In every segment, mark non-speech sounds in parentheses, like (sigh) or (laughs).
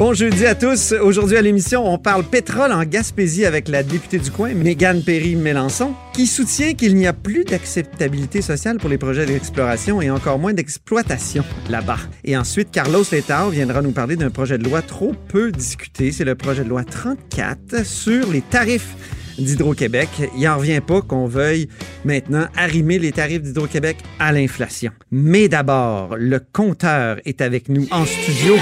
Bon jeudi à tous. Aujourd'hui à l'émission, on parle pétrole en Gaspésie avec la députée du coin, Mégane Perry-Mélenchon, qui soutient qu'il n'y a plus d'acceptabilité sociale pour les projets d'exploration et encore moins d'exploitation là-bas. Et ensuite, Carlos Letao viendra nous parler d'un projet de loi trop peu discuté. C'est le projet de loi 34 sur les tarifs d'Hydro-Québec. Il n'en revient pas qu'on veuille maintenant arrimer les tarifs d'Hydro-Québec à l'inflation. Mais d'abord, le compteur est avec nous en studio.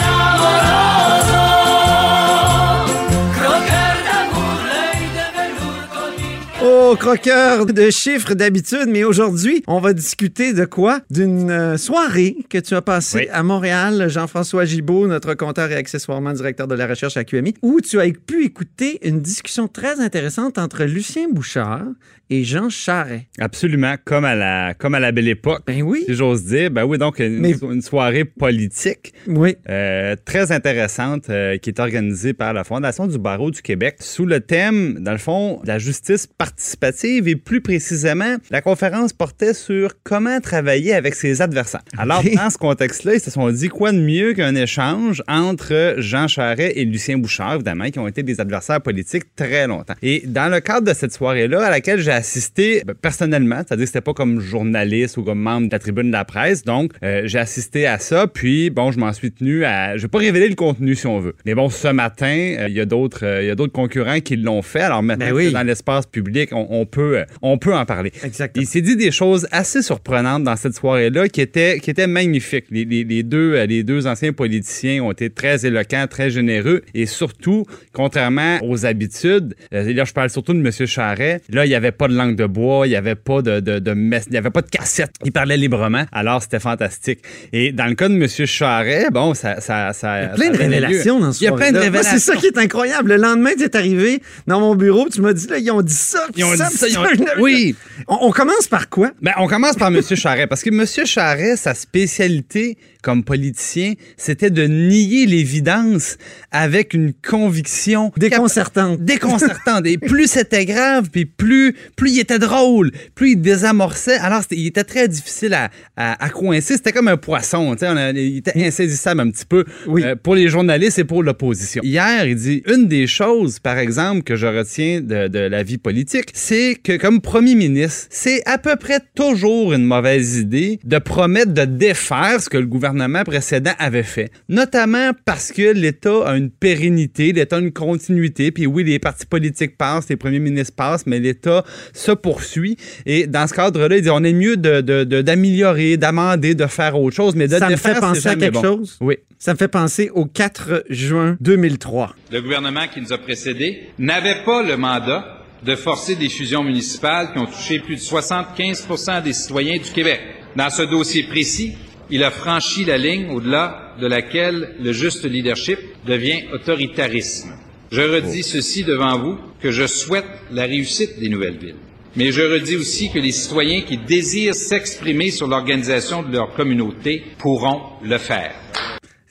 Croqueur de chiffres d'habitude, mais aujourd'hui, on va discuter de quoi? D'une euh, soirée que tu as passée Oui. à Montréal, Jean-François Gibault, notre compteur et accessoirement directeur de la recherche à QMI, où tu as pu écouter une discussion très intéressante entre Lucien Bouchard et Jean Charest. Absolument, comme à la, comme à la belle époque. Ben oui. Si j'ose dire. Ben oui, donc une, Mais- une soirée politique Oui. euh, très intéressante euh, qui est organisée par la Fondation du barreau du Québec sous le thème, dans le fond, de la justice participative et plus précisément, la conférence portait sur comment travailler avec ses adversaires. Alors, dans ce contexte-là, ils se sont dit quoi de mieux qu'un échange entre Jean Charest et Lucien Bouchard, évidemment, qui ont été des adversaires politiques très longtemps. Et dans le cadre de cette soirée-là, à laquelle j'ai assisté ben, personnellement, c'est-à-dire que c'était pas comme journaliste ou comme membre de la tribune de la presse, donc euh, j'ai assisté à ça, puis bon, je m'en suis tenu à... Je vais pas révéler le contenu si on veut. Mais bon, ce matin, euh, il y a d'autres euh, y a d'autres concurrents qui l'ont fait, alors maintenant Ben oui. dans l'espace public, on, on peut, on peut en parler. Exactement. Il s'est dit des choses assez surprenantes dans cette soirée-là qui étaient, qui étaient magnifiques. Les, les- les deux, euh, les deux anciens politiciens ont été très éloquents, très généreux et surtout, contrairement aux habitudes, euh, là je parle surtout de M. Charret, là il n'y avait pas de langue de bois, il n'y avait pas de, de, de mess- il y avait pas de cassette. Il parlait librement, alors c'était fantastique. Et dans le cas de M. Charret, bon, ça... ça, ça Il y a plein de lieu- révélations dans ce Il y a plein de révélations. C'est ça qui est incroyable. Le lendemain, tu es arrivé dans mon bureau, tu m'as dit, là, ils ont dit ça. Ils ont ça, Oui. On, on commence par quoi? Ben, on commence par M. Charret, parce que M. Charret, sa spécialité comme politicien, c'était de nier l'évidence avec une conviction Déconcertante. déconcertante. Et plus c'était grave, puis plus, plus il était drôle, plus il désamorçait. Alors, il était très difficile à, à, à coincer. C'était comme un poisson, on a- Il était insaisissable un petit peu Oui. euh, pour les journalistes et pour l'opposition. Hier, il dit une des choses, par exemple, que je retiens de, de la vie politique, c'est que comme premier ministre, c'est à peu près toujours une mauvaise idée de promettre de défaire ce que le gouvernement précédent avait fait. Notamment parce que l'État a une pérennité, l'État a une continuité. Puis oui, les partis politiques passent, les premiers ministres passent, mais l'État se poursuit. Et dans ce cadre-là, il dit on est mieux de- de- de- d'améliorer, d'amender, de faire autre chose, mais de Ça me fait penser à quelque bon. chose. Oui. Ça me fait penser au 4 juin 2003. Le gouvernement qui nous a précédés n'avait pas le mandat de forcer des fusions municipales qui ont touché plus de 75% des citoyens du Québec. Dans ce dossier précis, il a franchi la ligne au-delà de laquelle le juste leadership devient autoritarisme. Je redis ceci devant vous, que je souhaite la réussite des nouvelles villes. Mais je redis aussi que les citoyens qui désirent s'exprimer sur l'organisation de leur communauté pourront le faire.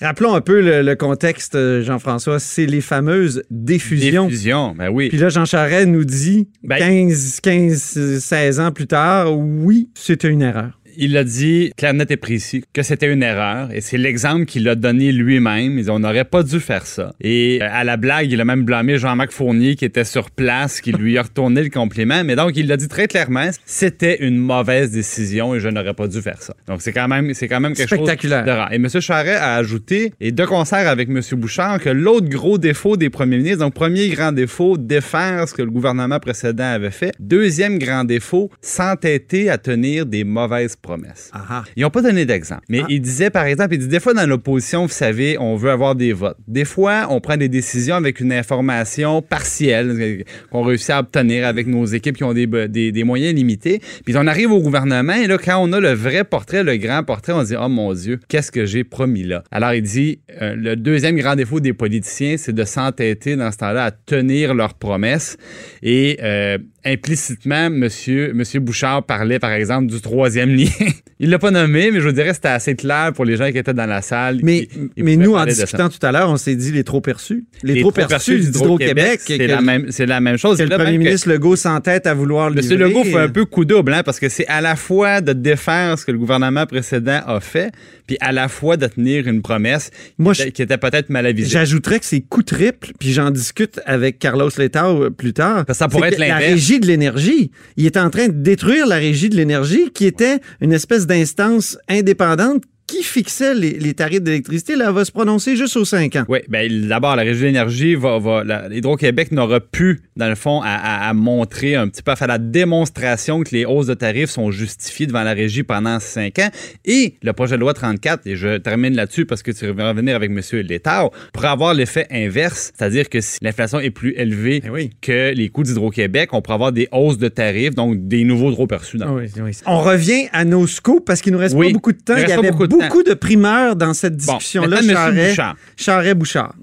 Rappelons un peu le, le contexte, euh, Jean-François. C'est les fameuses diffusions. Diffusion, ben oui. Puis là, Jean Charest nous dit, Ben- 15, 15, 16 ans plus tard, oui, c'était une erreur. Il a dit clair, net et précis que c'était une erreur et c'est l'exemple qu'il a donné lui-même. On n'aurait pas dû faire ça. Et euh, à la blague, il a même blâmé Jean-Marc Fournier qui était sur place, qui lui a retourné le compliment. Mais donc, il l'a dit très clairement, c'était une mauvaise décision et je n'aurais pas dû faire ça. Donc, c'est quand même, c'est quand même quelque Spectaculaire. chose de rare. Et M. Charret a ajouté, et de concert avec M. Bouchard, que l'autre gros défaut des premiers ministres, donc premier grand défaut, défaire ce que le gouvernement précédent avait fait. Deuxième grand défaut, s'entêter à tenir des mauvaises promesses. Ils n'ont pas donné d'exemple. Mais Ah. il disait, par exemple, il dit des fois dans l'opposition, vous savez, on veut avoir des votes. Des fois, on prend des décisions avec une information partielle euh, qu'on réussit à obtenir avec nos équipes qui ont des, be- des, des moyens limités. Puis on arrive au gouvernement et là, quand on a le vrai portrait, le grand portrait, on se dit, oh mon Dieu, qu'est-ce que j'ai promis là? Alors il dit, euh, le deuxième grand défaut des politiciens, c'est de s'entêter dans ce temps-là à tenir leurs promesses. Et euh, implicitement, monsieur, monsieur Bouchard parlait, par exemple, du troisième lien. (laughs) il l'a pas nommé, mais je vous dirais que c'était assez clair pour les gens qui étaient dans la salle. Mais, mais nous, en discutant tout à l'heure, on s'est dit les trop perçus. Les, Les trop perçus d'Hydro-Québec. c'est la même, c'est la même chose. que le premier ministre Legault s'entête à vouloir le Monsieur Legault fait un peu coup double, hein, parce que c'est à la fois de défaire ce que le gouvernement précédent a fait, puis à la fois de tenir une promesse Moi, qui, était, peut-être mal avisée. J'ajouterais que c'est coup triple, puis j'en discute avec Carlos Letao euh, plus tard. Ça, ça pourrait être l'inverse. De l'énergie, il est en train de détruire la régie de l'énergie, qui était une espèce d'instance indépendante qui fixait les, tarifs d'électricité. Là, va se prononcer juste aux 5 ans. Oui, ben d'abord, la Régie de l'énergie va. va la- Hydro-Québec n'aura plus, dans le fond, à, à- à montrer un petit peu, à faire la démonstration que les hausses de tarifs sont justifiées devant la Régie pendant cinq ans. Et le projet de loi 34, et je termine là-dessus parce que tu vas revenir avec M. Létard, pourrait avoir l'effet inverse, c'est-à-dire que si l'inflation est plus élevée Eh oui. que les coûts d'Hydro-Québec, on pourrait avoir des hausses de tarifs, donc des nouveaux trop perçus. dans- Ah oui, oui. On revient à nos scoops parce qu'il nous reste Oui. pas beaucoup de temps. Il y avait beaucoup de beaucoup de primeurs dans cette discussion-là. Monsieur Charret- Bouchard.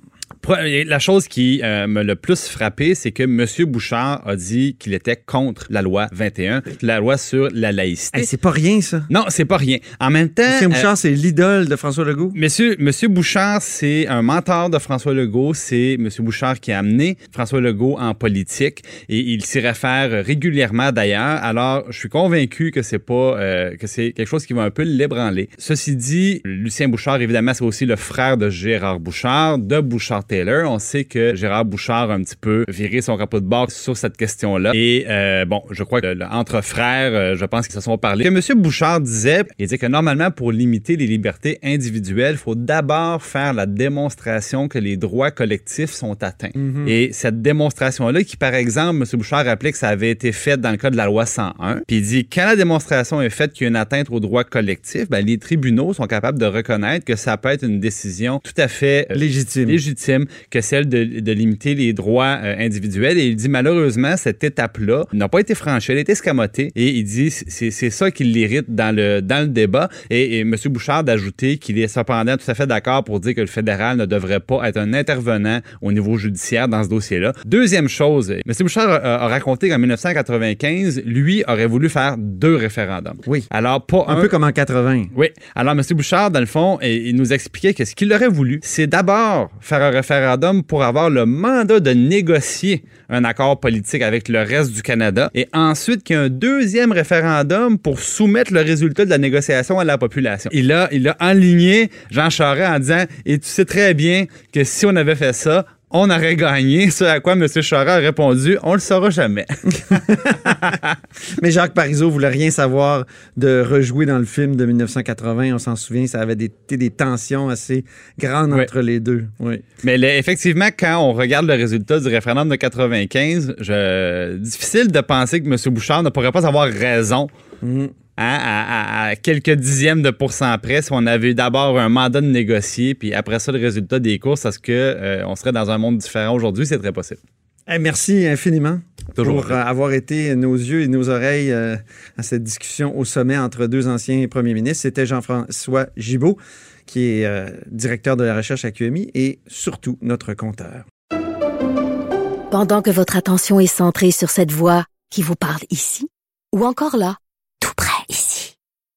La chose qui euh, me le plus frappé, c'est que M. Bouchard a dit qu'il était contre la loi 21, la loi sur la laïcité. Hey, c'est pas rien, ça. non, c'est pas rien. En même temps, Lucien euh, Bouchard, c'est l'idole de François Legault. Monsieur, Monsieur Bouchard, c'est un mentor de François Legault. C'est Monsieur Bouchard qui a amené François Legault en politique et il s'y réfère régulièrement d'ailleurs. Alors, je suis convaincu que c'est pas euh, que c'est quelque chose qui va un peu l'ébranler. Ceci dit, Lucien Bouchard, évidemment, c'est aussi le frère de Gérard Bouchard, de Bouchard Taylor. On sait que Gérard Bouchard a un petit peu viré son capot de bord sur cette question-là. Et euh, bon, je crois que le- entre frères, euh, je pense qu'ils se sont parlé. Que Monsieur Bouchard disait, il dit que normalement, pour limiter les libertés individuelles, il faut d'abord faire la démonstration que les droits collectifs sont atteints. Et cette démonstration-là, qui par exemple, M. Bouchard rappelait que ça avait été fait dans le cas de la loi 101, puis il dit, quand la démonstration est faite qu'il y a une atteinte aux droits collectifs, ben, les tribunaux sont capables de reconnaître que ça peut être une décision tout à fait euh, Légitime. légitime que celle de, de limiter les droits euh, individuels. Et il dit malheureusement, cette étape-là n'a pas été franchie, elle a été escamotée. Et il dit c'est ça qui l'irrite dans le, dans le débat. Et, et M. Bouchard d'ajouter qu'il est cependant tout à fait d'accord pour dire que le fédéral ne devrait pas être un intervenant au niveau judiciaire dans ce dossier-là. Deuxième chose, M. Bouchard a, a raconté qu'en 1995, lui aurait voulu faire deux référendums. Oui. Alors, pas Un peu comme en 80. oui. Alors, M. Bouchard, dans le fond, il nous expliquait que ce qu'il aurait voulu, c'est d'abord faire un référendum pour avoir le mandat de négocier un accord politique avec le reste du Canada et ensuite qu'il y ait un deuxième référendum pour soumettre le résultat de la négociation à la population. Il a, il a enligné Jean Charest en disant Et tu sais très bien que si on avait fait ça, on aurait gagné. Ce à quoi M. Charest a répondu On le saura jamais. (laughs) Mais Jacques Parizeau voulait rien savoir de rejouer dans le film de 1980. On s'en souvient, ça avait des, été des tensions assez grandes entre les deux. Oui. Mais effectivement, quand on regarde le résultat du référendum de 95, je, difficile de penser que M. Bouchard ne pourrait pas avoir raison Mhm. Hein, à, à- à quelques dixièmes de pourcent près si on avait eu d'abord un mandat de négocier, puis après ça, le résultat des courses, est-ce qu'on on serait dans un monde différent aujourd'hui? C'est très possible. Eh, merci infiniment Toujours pour euh, avoir été nos yeux et nos oreilles euh, à cette discussion au sommet entre deux anciens premiers ministres. C'était Jean-François Gibault, qui est euh, directeur de la recherche à QMI et surtout notre compteur. Pendant que votre attention est centrée sur cette voix qui vous parle ici, ou encore là,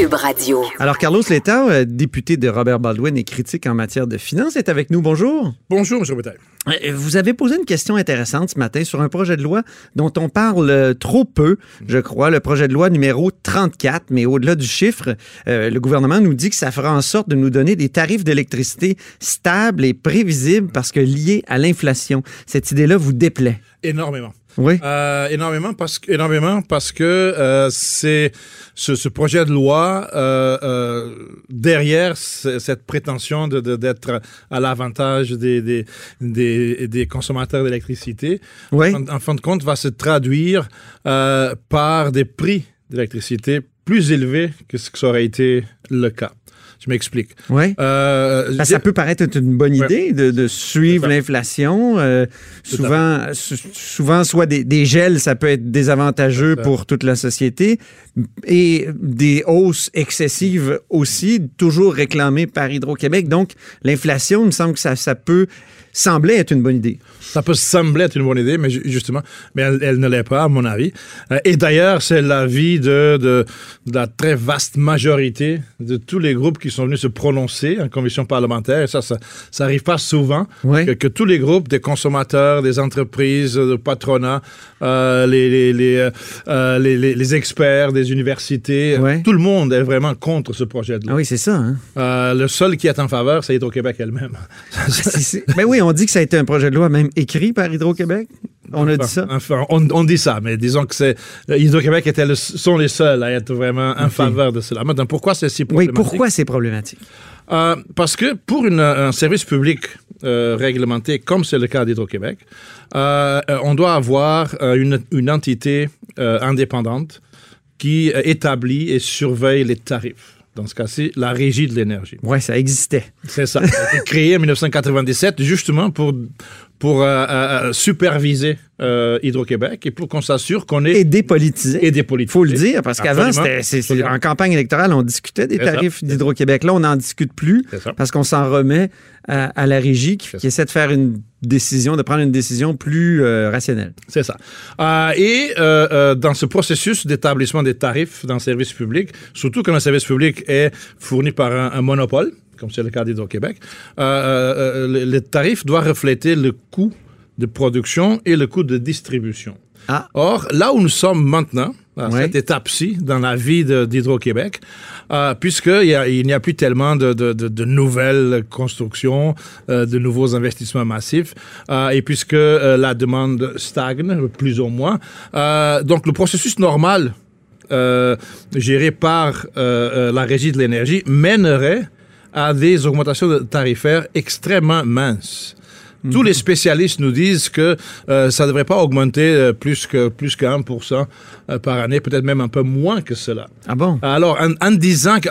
Cube Radio. Alors, Carlos Letao, euh, député de Robert Baldwin et critique en matière de finances, est avec nous. Bonjour. Bonjour, M. Bataille. Euh, Vous avez posé une question intéressante ce matin sur un projet de loi dont on parle euh, trop peu, je crois, le projet de loi numéro 34. Mais au-delà du chiffre, euh, le gouvernement nous dit que ça fera en sorte de nous donner des tarifs d'électricité stables et prévisibles parce que liés à l'inflation. Cette idée-là vous déplaît? Énormément. Oui. Euh, énormément parce que énormément parce que euh, c'est ce, ce projet de loi euh, derrière cette prétention de d'être à l'avantage des des, des des consommateurs d'électricité Oui. en, en fin de compte va se traduire par des prix d'électricité plus élevés que ce que ça aurait été le cas. Je m'explique. Oui. Euh, Ben, ça peut paraître être une bonne Ouais. idée de, de suivre l'inflation. Euh, souvent, sou- souvent, soit des, des gels, ça peut être désavantageux pour toute la société, et des hausses excessives aussi, toujours réclamées par Hydro-Québec. Donc, l'inflation, il me semble que ça, ça peut sembler être une bonne idée. Ça peut sembler être une bonne idée, mais ju- justement, mais elle, elle ne l'est pas, à mon avis. Euh, et d'ailleurs, c'est l'avis de, de, de la très vaste majorité de tous les groupes qui sont venus se prononcer en commission parlementaire. Et ça, ça, ça arrive pas souvent Oui. que, que tous les groupes des consommateurs, des entreprises, de patronat, euh, les, les, les, euh, euh, experts des universités, tout le monde est vraiment contre ce projet de Ah loi. oui, c'est ça. Hein? Euh, le seul qui est en faveur, c'est Hydro-Québec elle-même. (laughs) C'est- c'est- Oui, on dit que ça a été un projet de loi même écrit par Hydro-Québec? On a dit ça? Enfin, on, on dit ça, mais disons que c'est Hydro-Québec était le- sont les seuls à être vraiment en faveur de cela. Maintenant, pourquoi c'est si Oui, problématique? pourquoi c'est problématique? Euh, parce que pour une- un service public euh, réglementé, comme c'est le cas d'Hydro-Québec, euh, euh, on doit avoir euh, une, une entité euh, indépendante qui euh, établit et surveille les tarifs. Dans ce cas-ci, la régie de l'énergie. Oui, ça existait. C'est ça. Créé en 1997 justement pour, pour euh, euh, superviser euh, Hydro-Québec et pour qu'on s'assure qu'on Et est dépolitisé. et des politiques. faut le dire, parce qu'avant, en campagne électorale, on discutait des tarifs d'Hydro-Québec. Là, on n'en discute plus parce qu'on s'en remet à, à la régie qui, essaie de faire une décision, de prendre une décision plus euh, rationnelle. C'est ça. Euh, et euh, dans ce processus d'établissement des tarifs dans le service public, surtout quand le service public est fourni par un, un monopole, comme c'est le cas d'Hydro-Québec, euh, le, le tarif doit refléter le coût de production et le coût de distribution. Ah. Or, là où nous sommes maintenant, à cette étape-ci dans la vie d'Hydro-Québec, euh, puisqu'il a- n'y a plus tellement de, de- de- de nouvelles constructions, euh, de nouveaux investissements massifs, euh, et puisque euh, la demande stagne, plus ou moins, donc le processus normal géré par la régie de l'énergie mènerait à des augmentations tarifaires extrêmement minces. Tous les spécialistes nous disent que euh, ça ne devrait pas augmenter euh, plus que plus que 1% euh, par année, peut-être même un peu moins que cela. Ah bon? Alors, en, en disant que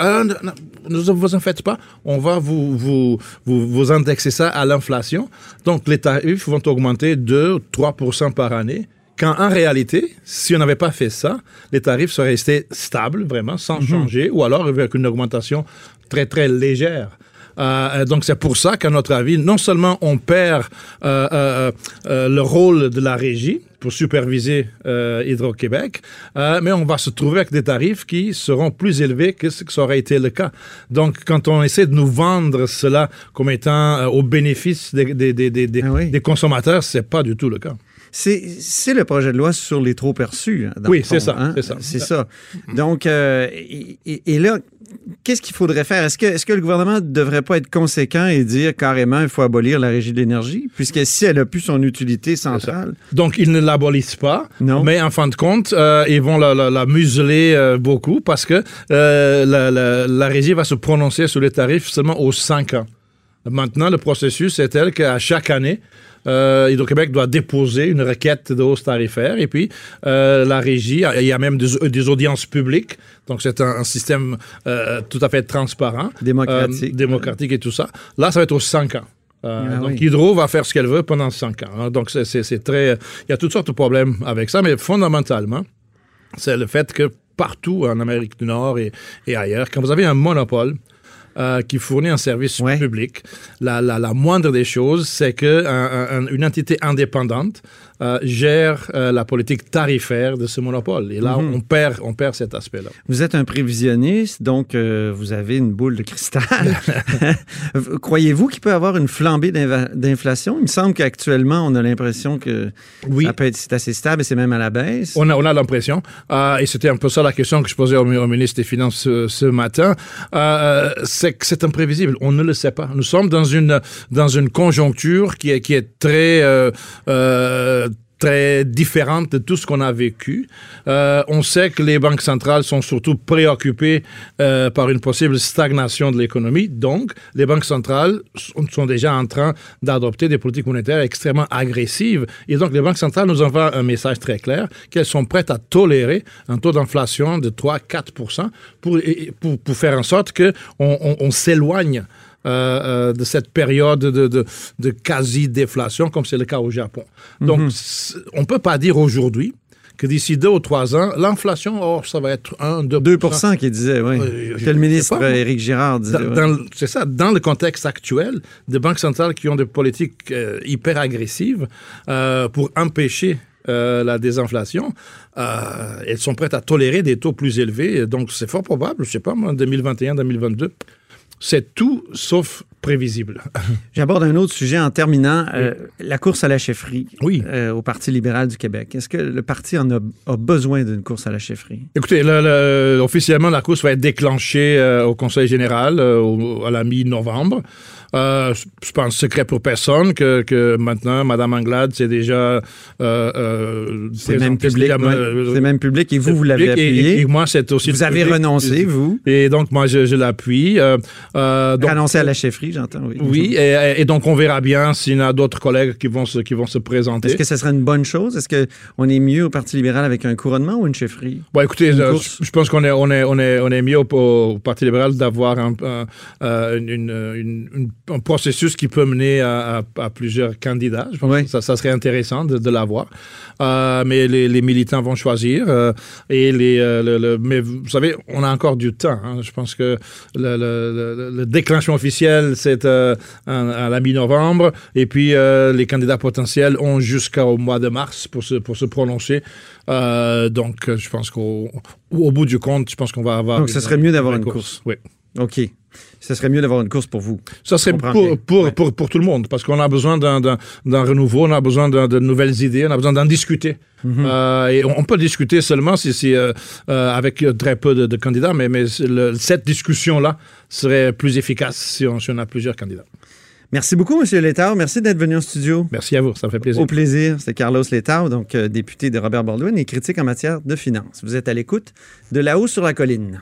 ne vous en faites pas, on va vous, vous, vous, vous indexer ça à l'inflation. Donc, les tarifs vont augmenter de 3% par année. Quand en réalité, si on n'avait pas fait ça, les tarifs seraient restés stables, vraiment, sans changer, ou alors avec une augmentation très, très légère. Euh, donc c'est pour ça qu'à notre avis, non seulement on perd euh, euh, euh, le rôle de la régie pour superviser euh, Hydro-Québec, euh, mais on va se trouver avec des tarifs qui seront plus élevés que ce que ça aurait été le cas. Donc quand on essaie de nous vendre cela comme étant euh, au bénéfice des, des, des, des, des- Ah oui. des consommateurs, c'est pas du tout le cas. C'est, le projet de loi sur les trop perçus. hein, dans Oui, fond, c'est ça, hein? c'est ça. Ça. Donc, euh, et, là, qu'est-ce qu'il faudrait faire? Est-ce que, le gouvernement ne devrait pas être conséquent et dire carrément il faut abolir la régie de l'énergie? Puisque si elle a plus son utilité centrale? Donc, ils ne l'abolissent pas, Non. mais en fin de compte, euh, ils vont la, la- la museler euh, beaucoup parce que la, la- la régie va se prononcer sur les tarifs seulement aux 5 ans. Maintenant, le processus est tel qu'à chaque année, euh, Hydro-Québec doit déposer une requête de hausse tarifaire et puis euh, la régie, il y a même des, des audiences publiques, donc c'est un, un système euh, tout à fait transparent, Démocratique. démocratique et tout ça. Là, ça va être aux 5 ans. Euh, Ah donc oui. Hydro va faire ce qu'elle veut pendant 5 ans. hein. Donc c'est- très... Il y a toutes sortes de problèmes avec ça, mais fondamentalement, c'est le fait que partout en Amérique du Nord et, et ailleurs, quand vous avez un monopole euh, qui fournit un service Ouais. public, la, la, la moindre des choses, c'est que un- entité indépendante euh, gère euh, la politique tarifaire de ce monopole. Et là, Mhm. on, perd, on perd cet aspect-là. Vous êtes un prévisionniste, donc euh, vous avez une boule de cristal. (laughs) Croyez-vous qu'il peut y avoir une flambée d'inflation? Il me semble qu'actuellement, on a l'impression que Oui. ça peut être c'est assez stable et c'est même à la baisse. On a, on a l'impression, et c'était un peu ça la question que je posais au, au ministre des Finances ce, ce matin, c'est que c'est imprévisible. On ne le sait pas. Nous sommes dans une, dans une conjoncture qui est, qui est très... très différente de tout ce qu'on a vécu. Euh, on sait que les banques centrales sont surtout préoccupées euh, par une possible stagnation de l'économie. Donc, les banques centrales sont, déjà en train d'adopter des politiques monétaires extrêmement agressives. Et donc, les banques centrales nous envoient un message très clair qu'elles sont prêtes à tolérer un taux d'inflation de 3-4 pour, pour, pour faire en sorte qu'on on, on s'éloigne euh, euh, de cette période de, de, de quasi-déflation, comme c'est le cas au Japon. Donc, c'est- on ne peut pas dire aujourd'hui que d'ici deux ou trois ans, l'inflation, oh, ça va être 1, 2 2 qui disait, oui. Euh, je- que le je ministre euh, Éric Girard disait. Ouais. c'est ça, dans le contexte actuel, des banques centrales qui ont des politiques euh, hyper agressives euh, pour empêcher euh, la désinflation, euh, elles sont prêtes à tolérer des taux plus élevés. Donc, c'est fort probable, je sais pas, moi, en 2021, 2022, c'est tout sauf prévisible. (laughs) J'aborde un autre sujet en terminant. euh, la course à la chefferie Oui. euh, au Parti libéral du Québec. Est-ce que le parti en a, a besoin d'une course à la chefferie? Écoutez, le- le- officiellement, la course va être déclenchée euh, au Conseil général euh, au- à la mi-novembre. Euh, je pense secret pour personne que, que maintenant, Mme Anglade, c'est déjà... euh, euh, C'est même public. ouais. euh, C'est même public et vous, vous l'avez appuyé. Et, et moi, c'est aussi... vous avez public. renoncé, vous? Et donc, moi, je, je l'appuie. Renoncé à la chefferie, j'entends, oui. oui, et, et donc on verra bien s'il y en a d'autres collègues qui vont se, qui vont se présenter. Est-ce que ce serait une bonne chose? Est-ce qu'on est mieux au Parti libéral avec un couronnement ou une chefferie? Bon, écoutez, je pense qu'on est, on est, on est, on est mieux au, au Parti libéral d'avoir un, un, une- une- une- une- un processus qui peut mener à, à- à plusieurs candidats. Je pense Oui. que ça, ça serait intéressant de, de l'avoir. Euh, mais les, les militants vont choisir. euh, et les, euh, le- le- mais vous savez, on a encore du temps. hein. Je pense que le, le- le- le déclenchement officiel, c'est à la mi-novembre. Et puis, les candidats potentiels ont jusqu'au mois de mars pour se, pour se prononcer. Donc, je pense qu'au au bout du compte, je pense qu'on va avoir. Donc, ce serait mieux d'avoir une course. Oui. OK. Ce serait mieux d'avoir une course pour vous. Ça serait pour, pour, Ouais. pour, pour tout le monde, parce qu'on a besoin d'un- renouveau, on a besoin de nouvelles idées, on a besoin d'en discuter. Mhm. Euh, et on, peut discuter seulement si, si, euh, euh, avec très peu de, de candidats, mais, mais le- cette discussion-là serait plus efficace si on, si on a plusieurs candidats. Merci beaucoup, M. Létard. Merci d'être venu en studio. Merci à vous, ça me fait plaisir. Au plaisir. C'est Carlos Létard, donc député de Robert Baldwin et critique en matière de finances. Vous êtes à l'écoute de là-haut sur la colline.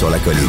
Sur la colline.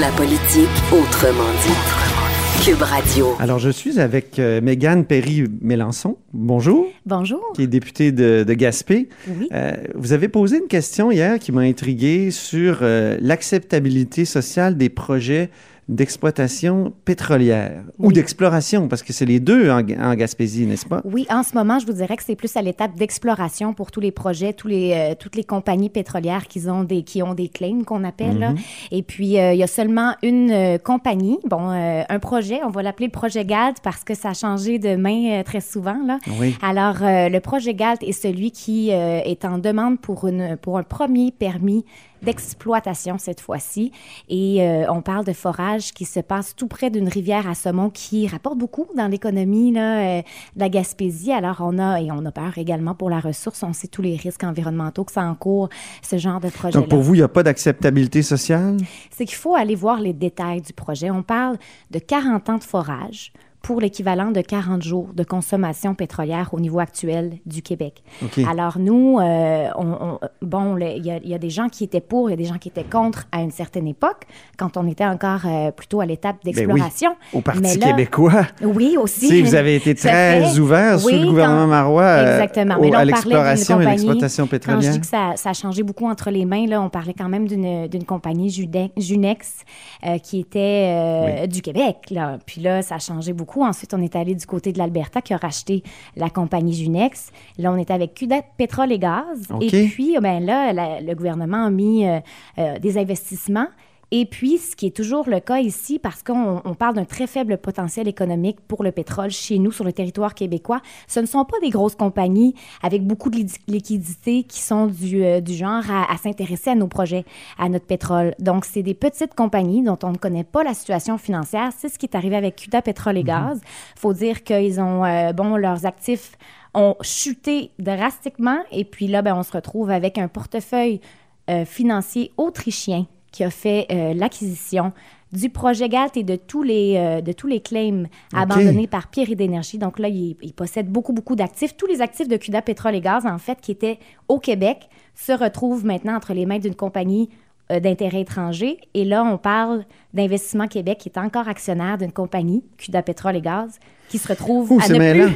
La politique autrement dit. Cube Radio. Alors, je suis avec euh, Mégane Perry-Mélençon. Bonjour. Bonjour. Qui est députée de, de Gaspé. Oui. Euh, vous avez posé une question hier qui m'a intrigué sur euh, l'acceptabilité sociale des projets d'exploitation pétrolière ou d'exploration, parce que c'est les deux en, en Gaspésie, n'est-ce pas? Oui, en ce moment, je vous dirais que c'est plus à l'étape d'exploration pour tous les projets, tous les, euh, toutes les compagnies pétrolières qui ont des, qui ont des claims qu'on appelle. là. Et puis, euh, il y a seulement une euh, compagnie, bon, un projet, on va l'appeler le projet GALT parce que ça a changé de main très souvent. Là. Oui. Alors, le projet GALT est celui qui est en demande pour, une, pour un premier permis d'exploitation cette fois-ci. Et euh, on parle de forage qui se passe tout près d'une rivière à saumon qui rapporte beaucoup dans l'économie là, euh, de la Gaspésie. Alors, on a, et on a peur également pour la ressource. On sait tous les risques environnementaux que ça encourt, ce genre de projet-là. Donc, pour vous, il n'y a pas d'acceptabilité sociale? C'est qu'il faut aller voir les détails du projet. On parle de 40 ans de forage pour l'équivalent de 40 jours de consommation pétrolière au niveau actuel du Québec. Alors nous, euh, on, on- bon, il y, a- il y a des gens qui étaient pour, il y a des gens qui étaient contre à une certaine époque, quand on était encore euh, plutôt à l'étape Ben oui, d'exploration. au Parti Mais là- québécois. Oui, aussi. Sais, vous avez été (laughs) à très fait. ouvert sous le gouvernement quand- Marois euh, Exactement. au- Mais là, à on d'une l'exploration et l'exploitation Quand je pétrolière. dis que ça, ça a changé beaucoup entre les mains, là, on parlait quand même d'une compagnie Junex euh, qui était du Québec. Là. Puis là, ça a changé beaucoup. Ensuite, on est allé du côté de l'Alberta qui a racheté la compagnie Junex. Là, on est avec Cuda Pétrole et Gaz. Et puis, ben là, la- le gouvernement a mis euh, euh, des investissements. Et puis, ce qui est toujours le cas ici, parce qu'on on parle d'un très faible potentiel économique pour le pétrole chez nous, sur le territoire québécois, ce ne sont pas des grosses compagnies avec beaucoup de liquidités qui sont du, euh, du genre à, à s'intéresser à nos projets, à notre pétrole. Donc, c'est des petites compagnies dont on ne connaît pas la situation financière. C'est ce qui est arrivé avec Cuda Pétrole et Gaz. faut dire qu'ils ont, euh, bon, leurs actifs ont chuté drastiquement. Et puis là, ben, on se retrouve avec un portefeuille euh, financier autrichien qui a fait euh, l'acquisition du projet GALT et de tous les, euh, de tous les claims abandonnés par Pierre et d'énergie. Donc là, il, il possède beaucoup, beaucoup d'actifs. Tous les actifs de CUDA Pétrole et Gaz, en fait, qui étaient au Québec, se retrouvent maintenant entre les mains d'une compagnie euh, d'intérêt étranger. Et là, on parle d'Investissement Québec, qui est encore actionnaire d'une compagnie, CUDA Pétrole et Gaz, qui se retrouve Ouh, à, ne plus,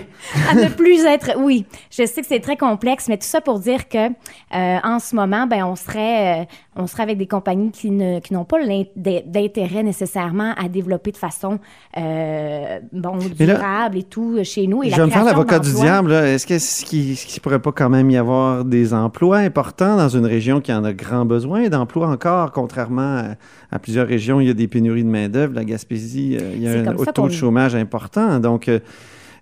à ne plus être... Oui, je sais que c'est très complexe, mais tout ça pour dire que euh, en ce moment, ben, on, serait, euh, on serait avec des compagnies qui ne- qui n'ont pas d'intérêt nécessairement à développer de façon euh, bon, là, durable et tout chez nous. Et Je vais me faire l'avocat du diable. là. Est-ce que ce qui, ce qui pourrait pas quand même y avoir des emplois importants dans une région qui en a grand besoin d'emplois encore, contrairement à, à plusieurs régions, il y a des pénuries de main d'œuvre. La Gaspésie, euh, il y a un taux de chômage important. Donc,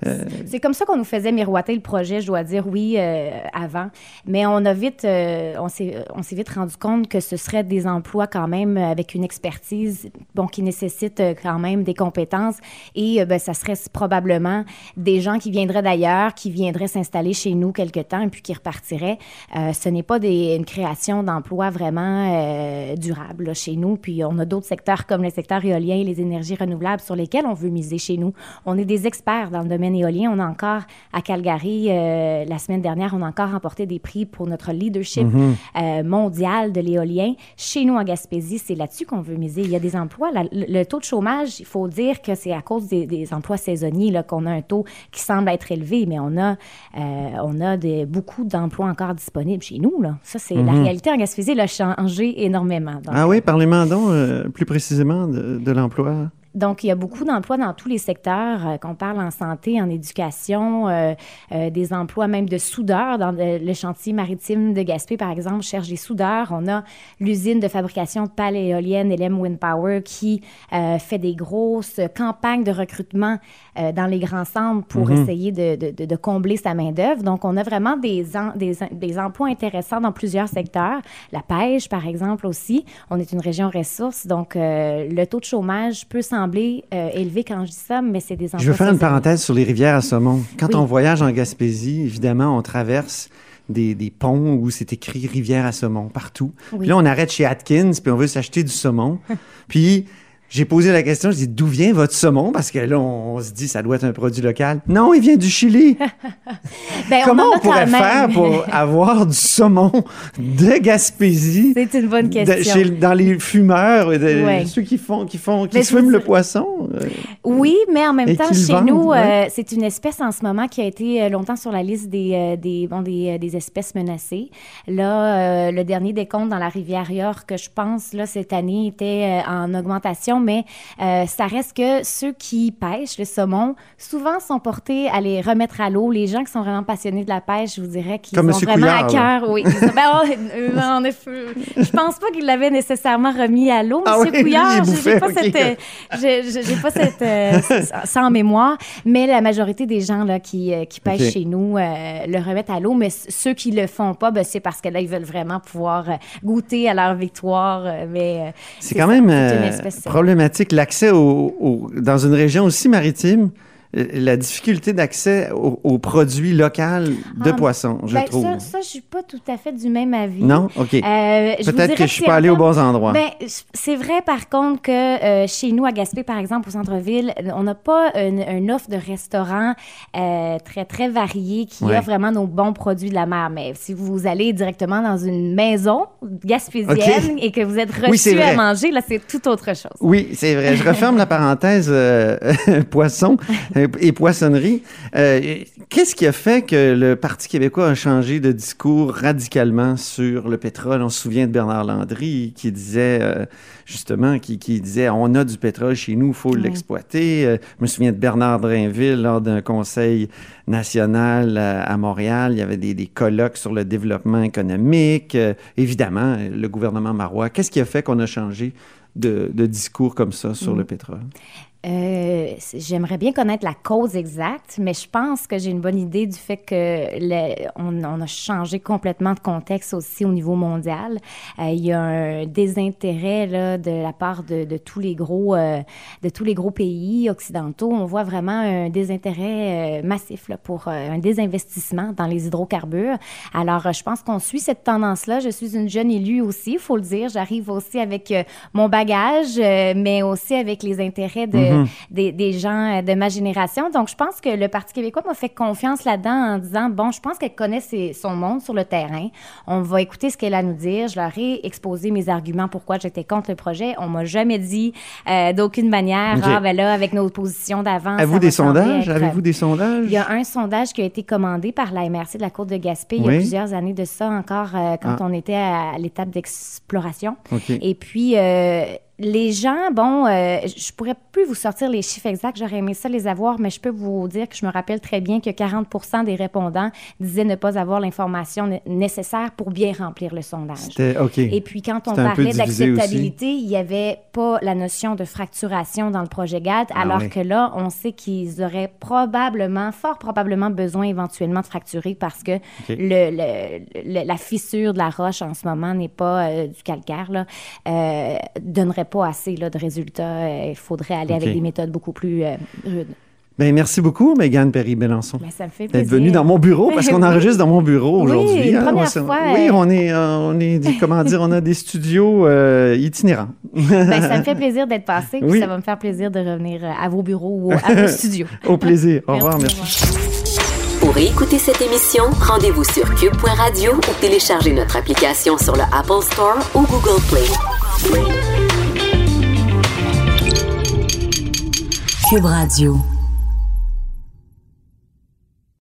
euh, C'est comme ça qu'on nous faisait miroiter le projet, je dois dire, oui, euh, avant. Mais on a vite, euh, on s'est, vite rendu compte que ce serait des emplois quand même avec une expertise, bon, qui nécessite quand même des compétences. Et ben, ça serait probablement des gens qui viendraient d'ailleurs, qui viendraient s'installer chez nous quelque temps et puis qui repartiraient. Ce n'est pas une création d'emplois vraiment durable chez nous. Puis on a d'autres secteurs comme le secteur éolien et les énergies renouvelables sur lesquels on veut miser chez nous. On est des experts dans le domaine éolien. On a encore à Calgary, euh, la semaine dernière, on a encore remporté des prix pour notre leadership euh, mondial de l'éolien. Chez nous, en Gaspésie, c'est là-dessus qu'on veut miser. Il y a des emplois. La- le, le taux de chômage, il faut dire que c'est à cause des, des emplois saisonniers qu'on a un taux qui semble être élevé, mais on a, euh, on a beaucoup d'emplois encore disponibles chez nous. Là. Ça, c'est la réalité en Gaspésie. Elle a changé énormément. Donc, ah oui, parlez-moi donc plus précisément de, de l'emploi. Donc, il y a beaucoup d'emplois dans tous les secteurs, euh, qu'on parle en santé, en éducation, euh, euh, des emplois même de soudeurs. Dans le, le chantier maritime de Gaspé, par exemple, cherche des soudeurs. On a l'usine de fabrication de pales éoliennes, LM Wind Power, qui fait des grosses campagnes de recrutement dans les grands centres pour essayer de, de- de- de combler sa main-d'œuvre. Donc, on a vraiment des, en- des, des emplois intéressants dans plusieurs secteurs. La pêche, par exemple, aussi. On est une région ressource, donc le taux de chômage peut sembler euh, élevé quand je dis ça, mais c'est des emplois Je veux faire une parenthèse sur les rivières à saumon. Quand Oui. on voyage en Gaspésie, évidemment, on traverse des, des ponts où c'est écrit rivière à saumon partout. Oui. Puis là, on arrête chez Atkins, puis on veut s'acheter du saumon. (laughs) puis j'ai posé la question, je dis d'où vient votre saumon? Parce que là, on, on se dit ça doit être un produit local. Non, il vient du Chili. (laughs) Ben, Comment en on, pourrait faire pour avoir du saumon de Gaspésie? C'est une bonne de- question. chez- dans les fumeurs, de- Ouais. ceux qui font qui font qui Mais vous le poisson euh, Oui, mais en même temps, chez vendent, nous, ouais. euh, c'est une espèce en ce moment qui a été euh, longtemps sur la liste des, euh, des, bon, des, des espèces menacées. Là, le dernier décompte dans la rivière York, je pense, là, cette année, était en augmentation, mais euh, ça reste que ceux qui pêchent le saumon, souvent sont portés à les remettre à l'eau. Les gens qui sont vraiment passionnés de la pêche, je vous dirais qu'ils ont Monsieur vraiment Couillard, à cœur. Oui, Ben, oh, je pense pas qu'il l'avait nécessairement remis à l'eau, Ah Monsieur il Couillard. j'ai- pas ok. cette, euh, j'ai pas cette euh, ça en mémoire, mais la majorité des gens là qui, qui pêchent chez nous euh, le remettent à l'eau, mais ceux qui le font pas, ben, c'est parce que là ils veulent vraiment pouvoir goûter à leur victoire. mais C'est quand ça, même l'accès dans une région aussi maritime. Euh, la difficulté d'accès aux, aux produits locaux de Ah, poissons, je Ben, trouve. Ça, ça, je suis pas tout à fait du même avis. Non? OK. Euh, Peut-être que je suis c'est pas allé aux bons endroits. Ben, c'est vrai, par contre, que euh, chez nous, à Gaspé, par exemple, au centre-ville, on n'a pas une, une offre de restaurant euh, très, très variée qui Ouais. offre vraiment nos bons produits de la mer. Mais si vous allez directement dans une maison gaspésienne et que vous êtes reçu à manger, là, c'est tout autre chose. Oui, c'est vrai. Je referme la parenthèse (laughs) poisson et poissonnerie. Euh, Qu'est-ce qui a fait que le Parti québécois a changé de discours radicalement sur le pétrole? On se souvient de Bernard Landry qui disait, euh, justement, qui, qui disait, on a du pétrole chez nous, il faut Oui. l'exploiter. Euh, je me souviens de Bernard Drainville lors d'un conseil national à Montréal. Il y avait des, des colloques sur le développement économique. Évidemment, le gouvernement marois. Qu'est-ce qui a fait qu'on a changé de, de discours comme ça sur Mm. le pétrole? Euh, J'aimerais bien connaître la cause exacte, mais je pense que j'ai une bonne idée du fait que on, a changé complètement de contexte aussi au niveau mondial. Euh, il y a un désintérêt de la part de, tous les gros euh, de tous les gros pays occidentaux. On voit vraiment un désintérêt massif pour un désinvestissement dans les hydrocarbures. Alors, je pense qu'on suit cette tendance-là. Je suis une jeune élue aussi, il faut le dire. J'arrive aussi avec mon bagage, mais aussi avec les intérêts de, Mhm. des, des gens euh, de ma génération. Donc, je pense que le Parti québécois m'a fait confiance là-dedans en disant, bon, je pense qu'elle connaît ses- son monde sur le terrain. On va écouter ce qu'elle a à nous dire. Je leur ai exposé mes arguments pourquoi j'étais contre le projet. On m'a jamais dit euh, d'aucune manière, ah, ben là, avec nos positions d'avant. Avez-vous des sondages? être- Avez-vous des sondages? il y a un sondage qui a été commandé par la MRC de la Côte de Gaspé il y a plusieurs années de ça encore, euh, quand Ah. on était à l'étape d'exploration. Et puis, euh, les gens, bon, euh, je pourrais plus vous sortir les chiffres exacts, j'aurais aimé ça les avoir, mais je peux vous dire que je me rappelle très bien que 40% des répondants disaient ne pas avoir l'information né- nécessaire pour bien remplir le sondage. C'était OK. Et puis, quand on parlait d'acceptabilité, il n'y avait pas la notion de fracturation dans le projet GALT, Ah alors oui. que là, on sait qu'ils auraient probablement, fort probablement besoin éventuellement de fracturer parce que le, le- le- la fissure de la roche en ce moment n'est pas euh, du calcaire, là, euh, donnerait pas assez là, de résultats. Euh, Il faudrait aller avec des méthodes beaucoup plus euh, rudes. Ben, merci beaucoup, Mégane Perry-Bélançon. Ben, ça me fait D'être plaisir. venue dans mon bureau parce qu'on Oui. (laughs) enregistre dans mon bureau Oui, aujourd'hui. une hein. première On- fois, Oui, euh. on est, on est, des- (laughs) comment dire, on a des studios euh, itinérants. Ben, ça me fait plaisir d'être passé, puis Oui. ça va me faire plaisir de revenir à vos bureaux ou à vos (laughs) studios. Au plaisir. Au revoir, merci. Pour écouter cette émission, rendez-vous sur cube.radio ou téléchargez notre application sur le Apple Store ou Google Play. Cube Radio.